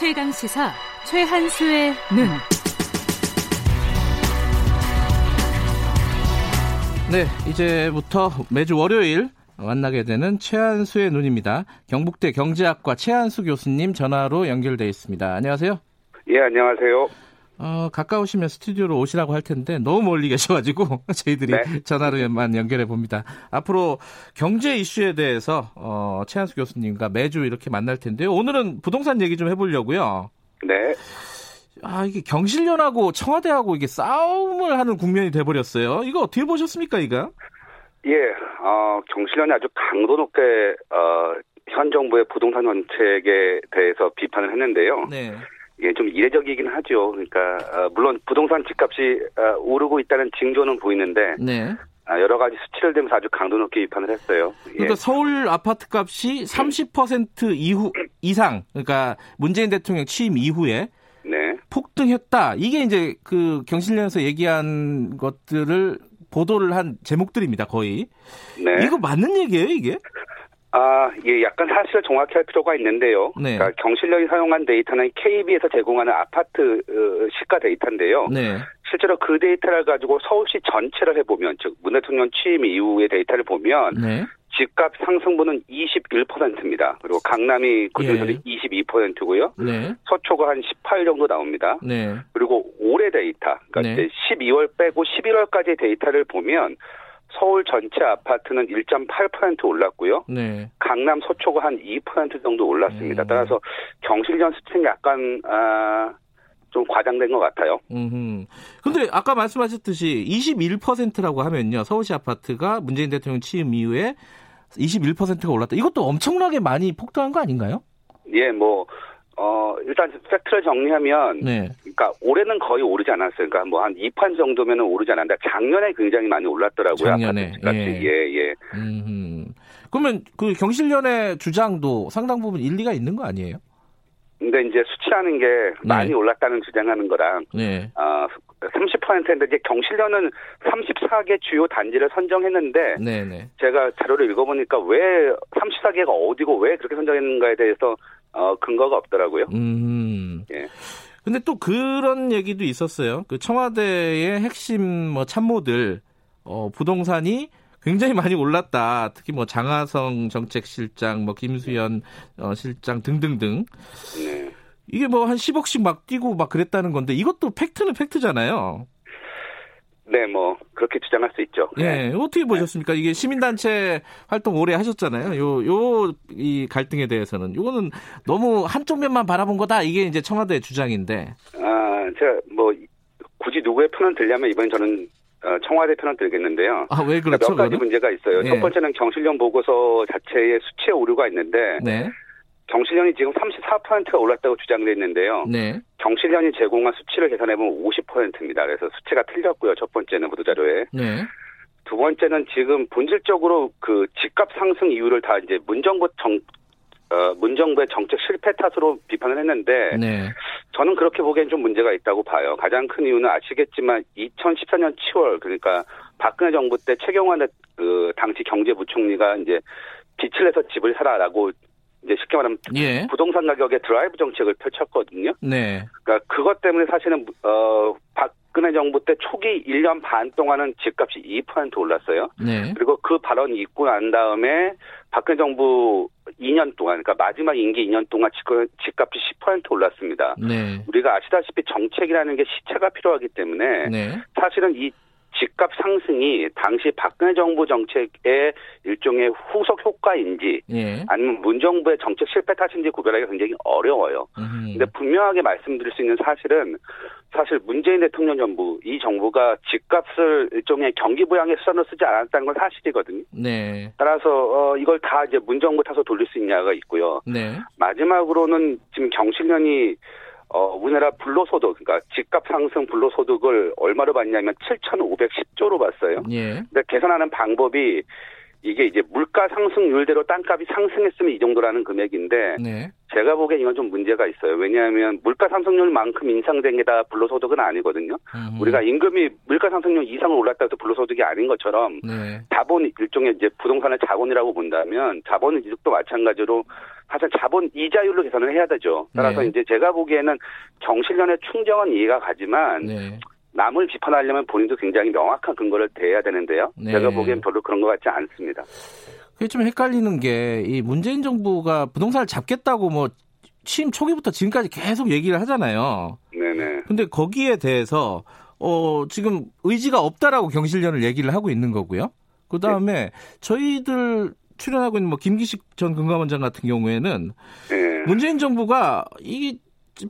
최강 시사 최한수의 눈. 네, 이제부터 매주 월요일 만나게 되는 최한수의 눈입니다. 경북대 경제학과 최한수 교수님 전화로 연결돼 있습니다. 안녕하세요. 예, 안녕하세요. 어, 가까우시면 스튜디오로 오시라고 할 텐데 너무 멀리 계셔가지고 저희들이 네. 전화로만 연결해 봅니다. 앞으로 경제 이슈에 대해서 어, 최한수 교수님과 매주 이렇게 만날 텐데요. 오늘은 부동산 얘기 좀 해보려고요. 네. 아 이게 경실련하고 청와대하고 이게 싸움을 하는 국면이 돼버렸어요. 이거 어떻게 보셨습니까, 이거? 예, 어, 경실련이 아주 강도 높게, 어, 현 정부의 부동산 정책에 대해서 비판을 했는데요. 네. 이게 좀 이례적이긴 하죠. 그러니까, 어, 물론 부동산 집값이 어, 오르고 있다는 징조는 보이는데, 네. 아, 여러 가지 수치를 대면서 아주 강도 높게 비판을 했어요. 예. 그러니까 서울 아파트 값이 30% 이후 이상, 그러니까 문재인 대통령 취임 이후에 네. 폭등했다. 이게 이제 그 경실련에서 얘기한 것들을 보도를 한 제목들입니다, 거의. 네. 이거 맞는 얘기예요, 이게? 아, 예, 약간 사실을 정확히 할 필요가 있는데요. 네. 그러니까 경실련이 사용한 데이터는 KB에서 제공하는 아파트 어, 시가 데이터인데요. 네. 실제로 그 데이터를 가지고 서울시 전체를 해보면, 즉, 문 대통령 취임 이후의 데이터를 보면, 네. 집값 상승분은 21%입니다. 그리고 강남이 그 중에서도 예. 22%고요. 네. 서초가 한 18 정도 나옵니다. 네. 그리고 올해 데이터, 그러니까 네. 이제 12월 빼고 11월까지 데이터를 보면 서울 전체 아파트는 1.8% 올랐고요. 네. 강남 서초가 한 2% 정도 올랐습니다. 음. 따라서 경실련 수치는 약간 아, 좀 과장된 것 같아요. 음. 근데 아까 말씀하셨듯이 21%라고 하면요. 서울시 아파트가 문재인 대통령 취임 이후에 21%가 올랐다. 이것도 엄청나게 많이 폭등한 거 아닌가요? 예, 뭐 어, 일단 팩트를 정리하면 네. 그러니까 올해는 거의 오르지 않았어요. 그러니까 뭐 한 2판 정도면은 오르지 않았는데 작년에 굉장히 많이 올랐더라고요. 작년에. 예. 예, 예. 음. 그러면 그 경실련의 주장도 상당 부분 일리가 있는 거 아니에요? 근데 이제 수치하는 게 많이 네. 올랐다는 주장하는 거랑 네. 어, 30%인데 이제 경실련은 34개 주요 단지를 선정했는데 네, 네. 제가 자료를 읽어보니까 왜 34개가 어디고 왜 그렇게 선정했는가에 대해서 어, 근거가 없더라고요. 음. 예. 근데 또 그런 얘기도 있었어요. 그 청와대의 핵심 뭐 참모들 어, 부동산이 굉장히 많이 올랐다. 특히 뭐 장하성 정책실장, 뭐 김수현 어, 실장 등등등. 네. 이게 뭐 한 10억씩 막 뛰고 막 그랬다는 건데 이것도 팩트는 팩트잖아요. 네, 뭐 그렇게 주장할 수 있죠. 예, 어떻게 보셨습니까? 이게 시민단체 활동 오래 하셨잖아요. 요, 요, 이 갈등에 대해서는. 요거는 너무 한쪽 면만 바라본 거다. 이게 이제 청와대 주장인데. 아, 제가 뭐 굳이 누구의 편을 들려면 이번엔 저는 어, 청와대 편을 들겠는데요. 아, 왜 그렇죠? 몇 가지 그거는? 문제가 있어요. 예. 첫 번째는 경실련 보고서 자체에 수치에 오류가 있는데 네. 경실련이 지금 34%가 올랐다고 주장을 했는데요. 네. 경실련이 제공한 수치를 계산해보면 50%입니다. 그래서 수치가 틀렸고요. 첫 번째는 보도자료에. 네. 두 번째는 지금 본질적으로 그 집값 상승 이유를 다 이제 문정부 정, 어, 문정부의 정책 실패 탓으로 비판을 했는데 네. 저는 그렇게 보기엔 좀 문제가 있다고 봐요. 가장 큰 이유는 아시겠지만 2014년 7월 그러니까 박근혜 정부 때 최경환 그 당시 경제부총리가 이제 빛을 내서 집을 사라라고 이제 쉽게 말하면 예. 부동산 가격의 드라이브 정책을 펼쳤거든요. 네. 그러니까 그것 때문에 사실은 어 박근혜 정부 때 초기 1년 반 동안은 집값이 2% 올랐어요. 네. 그리고 그 발언이 있고 난 다음에 박근혜 정부 2년 동안 그러니까 마지막 임기 2년 동안 집값- 집값이 10% 올랐습니다. 네. 우리가 아시다시피 정책이라는 게 시차가 필요하기 때문에 네. 사실은 이 집값 상승이 당시 박근혜 정부 정책의 일종의 후속 효과인지 예. 아니면 문정부의 정책 실패 탓인지 구별하기가 굉장히 어려워요. 음. 근데 분명하게 말씀드릴 수 있는 사실은 사실 문재인 대통령 정부 이 정부가 집값을 일종의 경기 부양의 수단으로 쓰지 않았다는 건 사실이거든요. 네. 따라서 어, 이걸 다 이제 문정부 탓으로 돌릴 수 있냐가 있고요. 네. 마지막으로는 지금 경실련이 어, 우리나라 불로소득, 그러니까 집값 상승 불로소득을 얼마로 봤냐면 7,510조로 봤어요. 예. 근데 계산하는 방법이 이게 이제 물가 상승률대로 땅값이 상승했으면 이 정도라는 금액인데 네. 제가 보기엔 이건 좀 문제가 있어요. 왜냐하면 물가 상승률만큼 인상된 게 다 불로소득은 아니거든요. 음. 우리가 임금이 물가 상승률 이상을 올랐다 해서 불로소득이 아닌 것처럼 네. 자본 일종의 이제 부동산의 자본이라고 본다면 자본 이득도 마찬가지로 사실 자본 이자율로 계산을 해야 되죠. 따라서 네. 이제 제가 보기에는 정실련의 충정은 이해가 가지만 네. 남을 비판하려면 본인도 굉장히 명확한 근거를 대야 되는데요. 네. 제가 보기엔 별로 그런 것 같지 않습니다. 그게 좀 헷갈리는 게 이 문재인 정부가 부동산을 잡겠다고 뭐 취임 초기부터 지금까지 계속 얘기를 하잖아요. 네네. 근데 거기에 대해서 어 지금 의지가 없다라고 경실련을 얘기를 하고 있는 거고요. 그 다음에 저희들 출연하고 있는 뭐 김기식 전 금감원장 같은 경우에는 네. 문재인 정부가 이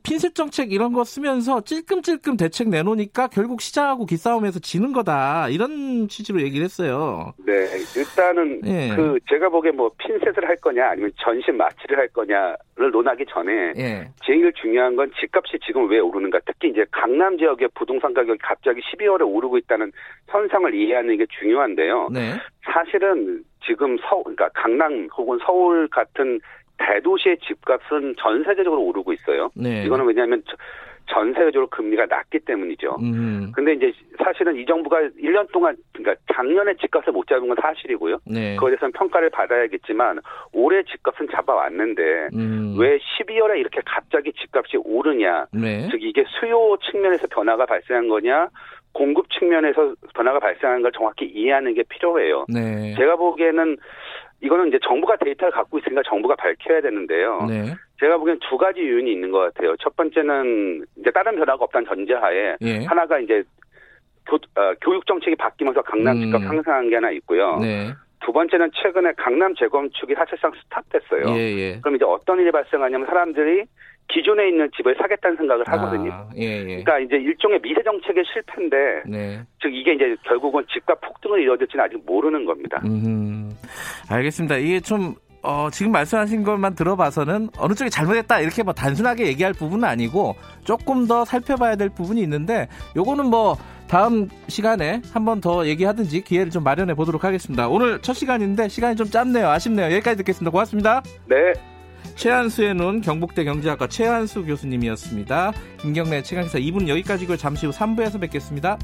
핀셋 정책 이런 거 쓰면서 찔끔찔끔 대책 내놓으니까 결국 시장하고 기싸움에서 지는 거다 이런 취지로 얘기를 했어요. 네, 일단은 예. 그 제가 보기에 뭐 핀셋을 할 거냐 아니면 전신 마취를 할 거냐를 논하기 전에 예. 제일 중요한 건 집값이 지금 왜 오르는가. 특히 이제 강남 지역의 부동산 가격이 갑자기 12월에 오르고 있다는 현상을 이해하는 게 중요한데요. 네. 사실은 지금 서 그러니까 강남 혹은 서울 같은 대도시의 집값은 전 세계적으로 오르고 있어요. 네. 이거는 왜냐하면 저- 전 세계적으로 금리가 낮기 때문이죠. 음. 근데 이제 사실은 이 정부가 1년 동안 그러니까 작년에 집값을 못 잡은 건 사실이고요. 네. 그거에 대해서는 평가를 받아야겠지만 올해 집값은 잡아왔는데 음. 왜 12월에 이렇게 갑자기 집값이 오르냐? 네. 즉 이게 수요 측면에서 변화가 발생한 거냐? 공급 측면에서 변화가 발생한 걸 정확히 이해하는 게 필요해요. 네. 제가 보기에는 이거는 이제 정부가 데이터를 갖고 있으니까 정부가 밝혀야 되는데요. 네. 제가 보기엔 두 가지 요인이 있는 것 같아요. 첫 번째는 이제 다른 변화가 없다는 전제하에 예. 하나가 이제 교, 어, 교육 정책이 바뀌면서 강남 음. 집값 상승한 게 하나 있고요. 네. 두 번째는 최근에 강남 재건축이 사실상 스탑됐어요. 예, 예. 그럼 이제 어떤 일이 발생하냐면 사람들이 기존에 있는 집을 사겠다는 생각을 하거든요. 아, 예, 예. 그러니까 이제 일종의 미세 정책의 실패인데 네. 즉 이게 이제 결국은 집값 폭등을 이뤄질지는 아직 모르는 겁니다. 음. 알겠습니다. 이게 좀 어, 지금 말씀하신 것만 들어봐서는 어느 쪽이 잘못했다 이렇게 뭐 단순하게 얘기할 부분은 아니고 조금 더 살펴봐야 될 부분이 있는데 요거는 뭐 다음 시간에 한 번 더 얘기하든지 기회를 좀 마련해 보도록 하겠습니다. 오늘 첫 시간인데 시간이 좀 짧네요. 아쉽네요. 여기까지 듣겠습니다. 고맙습니다. 네. 최한수의 눈 경북대 경제학과 최한수 교수님이었습니다. 김경래 최강기사 2분 여기까지고 잠시 후 3부에서 뵙겠습니다.